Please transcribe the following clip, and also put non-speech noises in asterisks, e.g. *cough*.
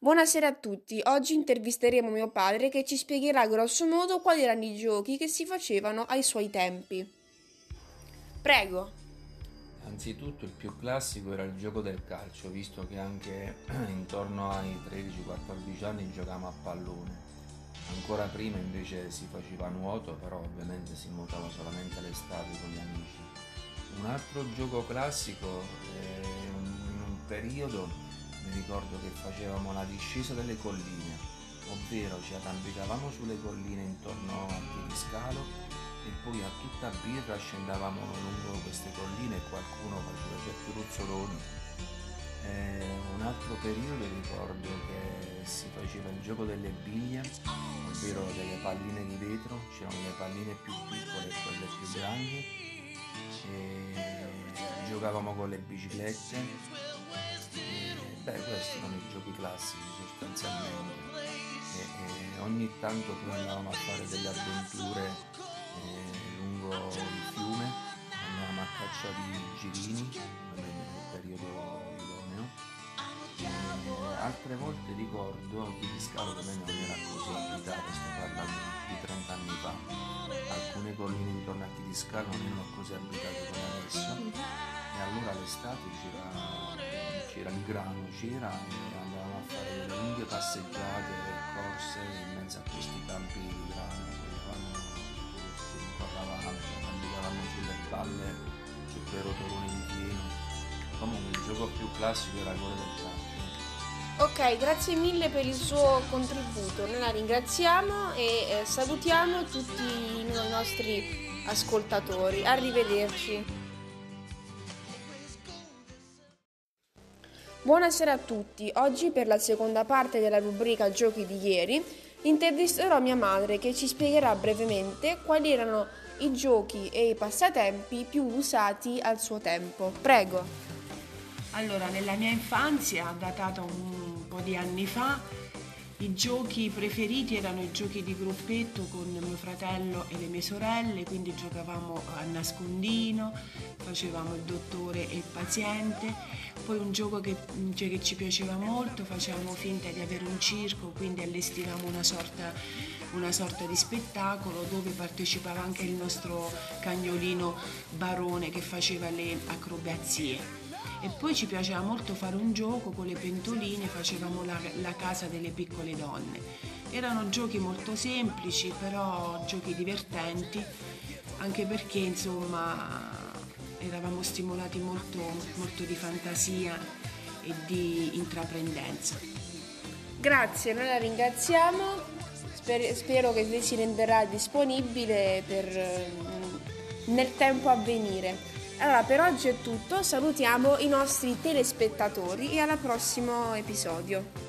Buonasera a tutti, oggi intervisteremo mio padre che ci spiegherà grosso modo quali erano i giochi che si facevano ai suoi tempi. Prego. Anzitutto il più classico era il gioco del calcio, visto che anche *clears throat* intorno ai 13-14 anni giocavamo a pallone. Ancora prima invece si faceva nuoto, però ovviamente si nuotava solamente l'estate con gli amici. Un altro gioco classico, eh, in un periodo mi ricordo che facevamo la discesa delle colline, ovvero ci arrampicavamo sulle colline intorno al piediscalo e poi a tutta birra scendavamo lungo queste colline e qualcuno faceva certi ruzzoloni. Eh, un altro periodo ricordo che si faceva il gioco delle biglie, ovvero delle palline di vetro, c'erano le palline più piccole e quelle più grandi, e giocavamo con le biciclette Beh, questi sono i giochi classici sostanzialmente. E, e ogni tanto poi andavamo a fare delle avventure eh, lungo il fiume, andavamo a caccia di girini nel periodo idoneo. E altre volte ricordo che di scalo da me non era così abitata, sto parlando di 30 anni fa. Alcune colline intorno a Chitiscalo non erano così abitate come adesso e allora l'estate c'era c'era il grano, c'era e andavamo a fare delle lunghe passeggiate e corse in mezzo a questi campi di grano, quando corravamo, andavamo sulle palle, su quei rotoloni di fieno. Comunque il gioco più classico era quello del calcio. Ok, grazie mille per il suo contributo, noi la ringraziamo e eh, salutiamo tutti i nostri ascoltatori. Arrivederci. Buonasera a tutti, oggi per la seconda parte della rubrica Giochi di ieri intervisterò mia madre che ci spiegherà brevemente quali erano i giochi e i passatempi più usati al suo tempo. Prego. Allora, nella mia infanzia, datata un po' di anni fa, i giochi preferiti erano i giochi di gruppetto con mio fratello e le mie sorelle, quindi giocavamo a nascondino, facevamo il dottore e il paziente. Poi un gioco che, cioè, che ci piaceva molto, facevamo finta di avere un circo, quindi allestivamo una sorta, una sorta di spettacolo dove partecipava anche il nostro cagnolino Barone che faceva le acrobazie e poi ci piaceva molto fare un gioco con le pentoline, facevamo la, la casa delle piccole donne. Erano giochi molto semplici, però giochi divertenti, anche perché insomma eravamo stimolati molto, molto di fantasia e di intraprendenza. Grazie, noi la ringraziamo, spero che lei si renderà disponibile per, nel tempo a venire. Allora, per oggi è tutto, salutiamo i nostri telespettatori e al prossimo episodio.